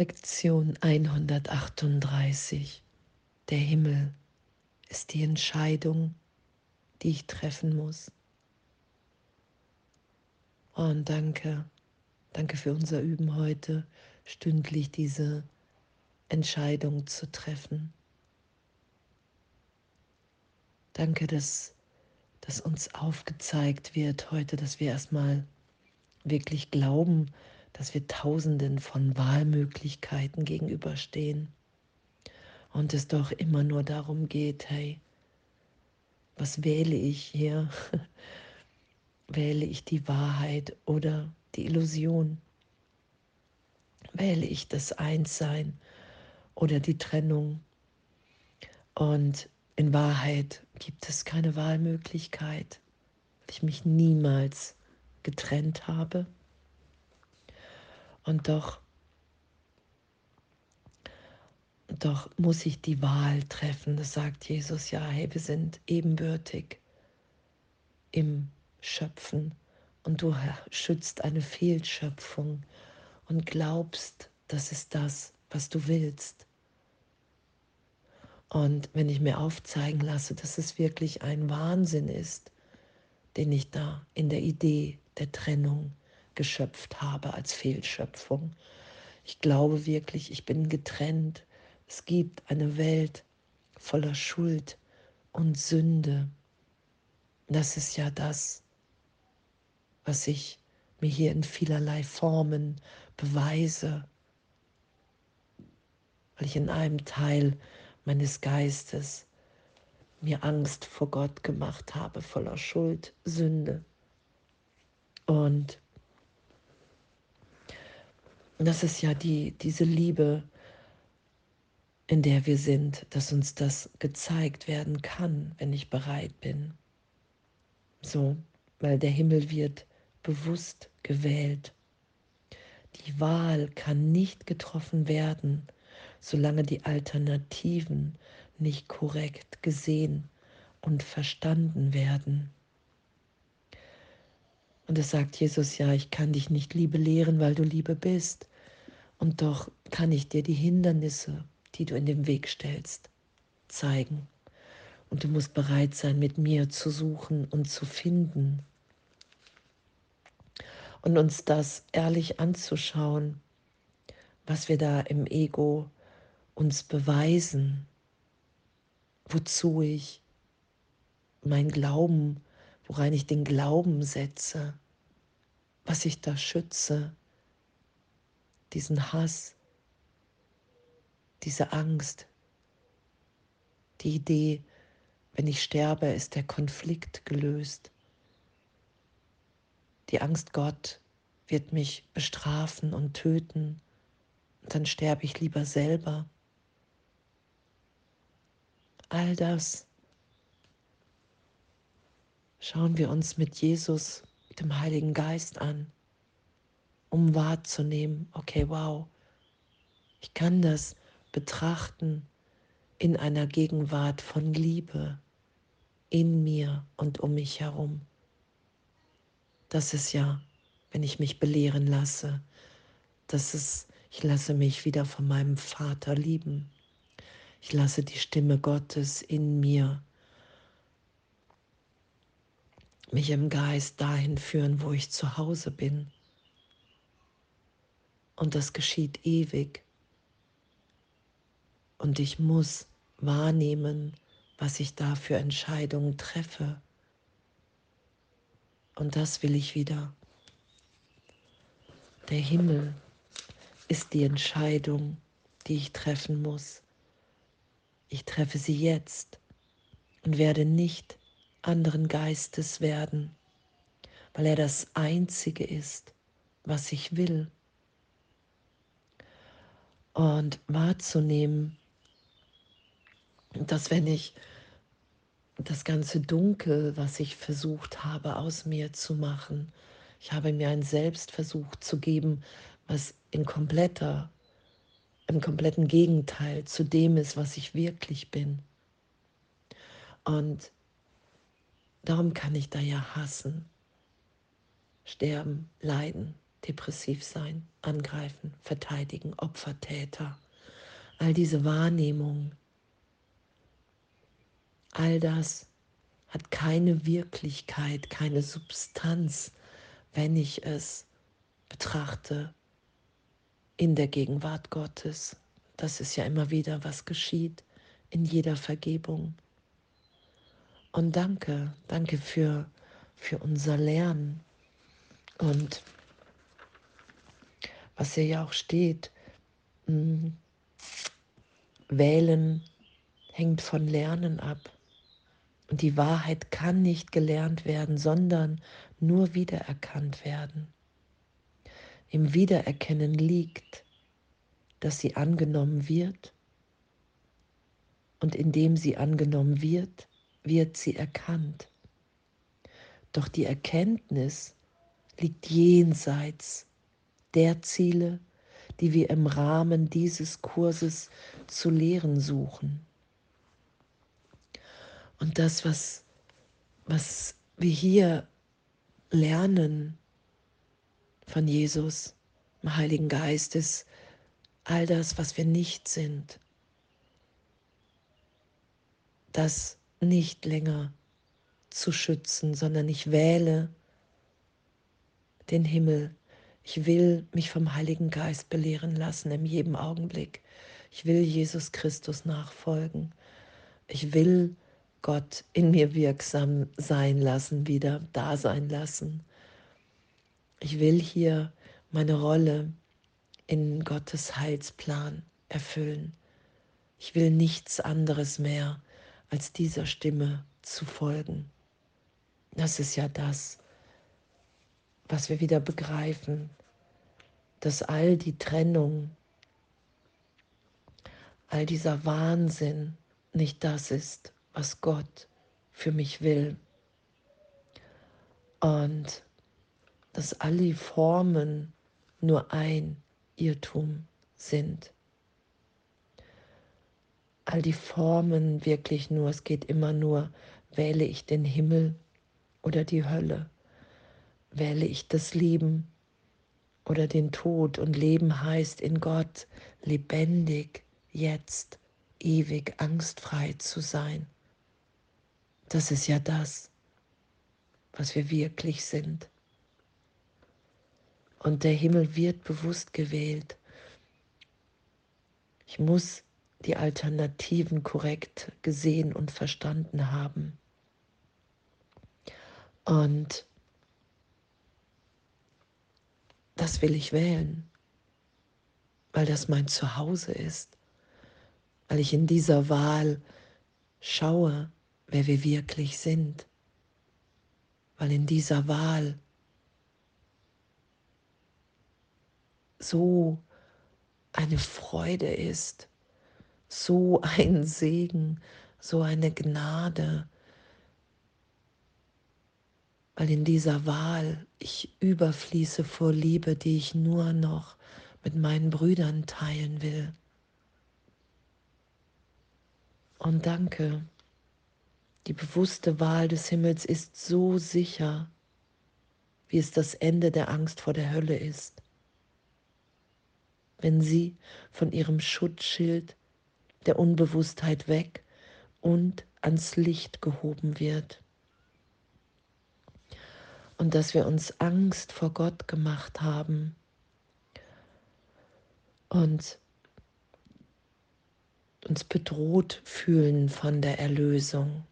Lektion 138. Der Himmel ist die Entscheidung, die ich treffen muss. Oh, und danke, danke für unser Üben heute, stündlich diese Entscheidung zu treffen. Danke, dass, dass uns aufgezeigt wird heute, dass wir erstmal wirklich glauben, dass wir Tausenden von Wahlmöglichkeiten gegenüberstehen und es doch immer nur darum geht, hey, was wähle ich hier? wähle ich die Wahrheit oder die Illusion? Wähle ich das Einssein oder die Trennung? Und in Wahrheit gibt es keine Wahlmöglichkeit, weil ich mich niemals getrennt habe. Und doch, doch muss ich die Wahl treffen. Das sagt Jesus ja, hey, wir sind ebenbürtig im Schöpfen und du schützt eine Fehlschöpfung und glaubst, das ist das, was du willst. Und wenn ich mir aufzeigen lasse, dass es wirklich ein Wahnsinn ist, den ich da in der Idee der Trennung geschöpft habe als Fehlschöpfung. Ich glaube wirklich, ich bin getrennt. Es gibt eine Welt voller Schuld und Sünde. Das ist ja das, was ich mir hier in vielerlei Formen beweise, weil ich in einem Teil meines Geistes mir Angst vor Gott gemacht habe, voller Schuld, Sünde. Und das ist ja die, diese Liebe, in der wir sind, dass uns das gezeigt werden kann, wenn ich bereit bin. So, weil der Himmel wird bewusst gewählt. Die Wahl kann nicht getroffen werden, solange die Alternativen nicht korrekt gesehen und verstanden werden. Und es sagt Jesus ja, ich kann dich nicht Liebe lehren, weil du Liebe bist. Und doch kann ich dir die Hindernisse, die du in den Weg stellst, zeigen. Und du musst bereit sein, mit mir zu suchen und zu finden. Und uns das ehrlich anzuschauen, was wir da im Ego uns beweisen, wozu ich mein Glauben, worein ich den Glauben setze, was ich da schütze, diesen Hass, diese Angst, die Idee, wenn ich sterbe, ist der Konflikt gelöst. Die Angst, Gott wird mich bestrafen und töten, und dann sterbe ich lieber selber. All das schauen wir uns mit Jesus, dem Heiligen Geist an, um wahrzunehmen, okay, wow, ich kann das betrachten in einer Gegenwart von Liebe in mir und um mich herum. Das ist ja, wenn ich mich belehren lasse, das ist, ich lasse mich wieder von meinem Vater lieben. Ich lasse die Stimme Gottes in mir mich im Geist dahin führen, wo ich zu Hause bin. Und das geschieht ewig. Und ich muss wahrnehmen, was ich da für Entscheidungen treffe. Und das will ich wieder. Der Himmel ist die Entscheidung, die ich treffen muss. Ich treffe sie jetzt und werde nicht anderen Geistes werden, weil er das Einzige ist, was ich will. Und wahrzunehmen, dass wenn ich das ganze Dunkel, was ich versucht habe aus mir zu machen, ich habe mir ein Selbst versucht zu geben, was in kompletter im kompletten Gegenteil zu dem ist, was ich wirklich bin. Und darum kann ich da ja hassen, sterben, leiden. Depressiv sein, angreifen, verteidigen, Opfertäter. All diese Wahrnehmung, all das hat keine Wirklichkeit, keine Substanz, wenn ich es betrachte in der Gegenwart Gottes. Das ist ja immer wieder, was geschieht in jeder Vergebung. Und danke, danke für, für unser Lernen. Und was hier ja auch steht, mh, hm, wählen hängt von Lernen ab. Und die Wahrheit kann nicht gelernt werden, sondern nur wiedererkannt werden. Im Wiedererkennen liegt, dass sie angenommen wird und indem sie angenommen wird, wird sie erkannt. Doch die Erkenntnis liegt jenseits der Ziele, die wir im Rahmen dieses Kurses zu lehren suchen. Und das, was, was wir hier lernen von Jesus, dem Heiligen Geist, ist all das, was wir nicht sind, das nicht länger zu schützen, sondern ich wähle den Himmel. Ich will mich vom Heiligen Geist belehren lassen in jedem Augenblick. Ich will Jesus Christus nachfolgen. Ich will Gott in mir wirksam sein lassen, wieder da sein lassen. Ich will hier meine Rolle in Gottes Heilsplan erfüllen. Ich will nichts anderes mehr, als dieser Stimme zu folgen. Das ist ja das, was wir wieder begreifen, dass all die Trennung, all dieser Wahnsinn nicht das ist, was Gott für mich will. Und dass all die Formen nur ein Irrtum sind. All die Formen wirklich nur, es geht immer nur, wähle ich den Himmel oder die Hölle, wähle ich das Leben oder den Tod und Leben heißt in Gott lebendig, jetzt, ewig, angstfrei zu sein. Das ist ja das, was wir wirklich sind. Und der Himmel wird bewusst gewählt. Ich muss die Alternativen korrekt gesehen und verstanden haben. Und das will ich wählen, weil das mein Zuhause ist, weil ich in dieser Wahl schaue, wer wir wirklich sind. Weil in dieser Wahl so eine Freude ist, so ein Segen, so eine Gnade, weil in dieser Wahl ich überfließe vor Liebe, die ich nur noch mit meinen Brüdern teilen will. Und danke. Die bewusste Wahl des Himmels ist so sicher, wie es das Ende der Angst vor der Hölle ist. Wenn sie von ihrem Schutzschild der Unbewusstheit weg und ans Licht gehoben wird. Und dass wir uns Angst vor Gott gemacht haben und uns bedroht fühlen von der Erlösung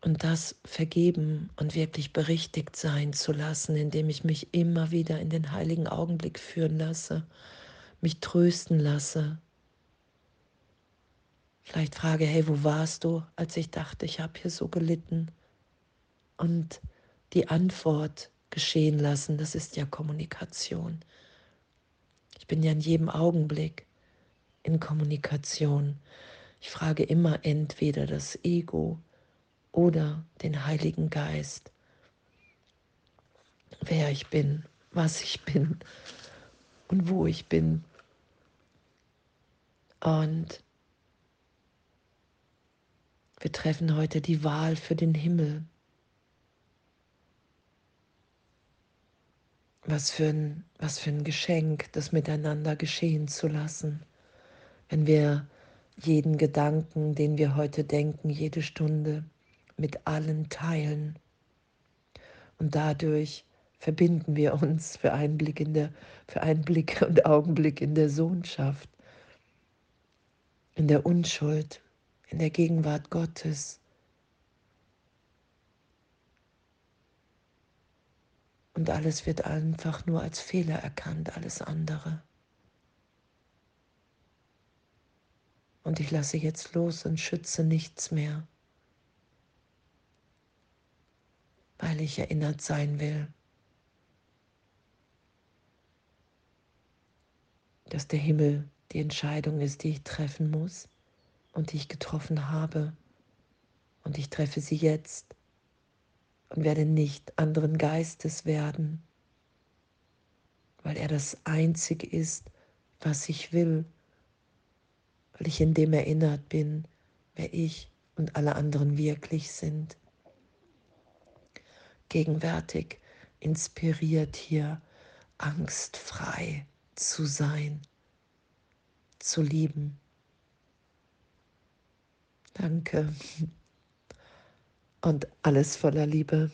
und das vergeben und wirklich berichtigt sein zu lassen, indem ich mich immer wieder in den heiligen Augenblick führen lasse, mich trösten lasse. Vielleicht frage, hey, wo warst du, als ich dachte, ich habe hier so gelitten? Und die Antwort geschehen lassen, das ist ja Kommunikation. Ich bin ja in jedem Augenblick in Kommunikation. Ich frage immer entweder das Ego, oder den Heiligen Geist. Wer ich bin, was ich bin und wo ich bin. Und wir treffen heute die Wahl für den Himmel. Was für ein, was für ein Geschenk, das miteinander geschehen zu lassen. Wenn wir jeden Gedanken, den wir heute denken, jede Stunde mit allen teilen. Und dadurch verbinden wir uns für einen Blick, in der, für einen Blick und Augenblick in der Sohnschaft, in der Unschuld, in der Gegenwart Gottes. Und alles wird einfach nur als Fehler erkannt, alles andere. Und ich lasse jetzt los und schütze nichts mehr, weil ich erinnert sein will, dass der Himmel die Entscheidung ist, die ich treffen muss und die ich getroffen habe. Und ich treffe sie jetzt und werde nicht anderen Geistes werden, weil er das Einzige ist, was ich will, weil ich in dem erinnert bin, wer ich und alle anderen wirklich sind. Gegenwärtig inspiriert hier, angstfrei zu sein, zu lieben. Danke. Und alles voller Liebe.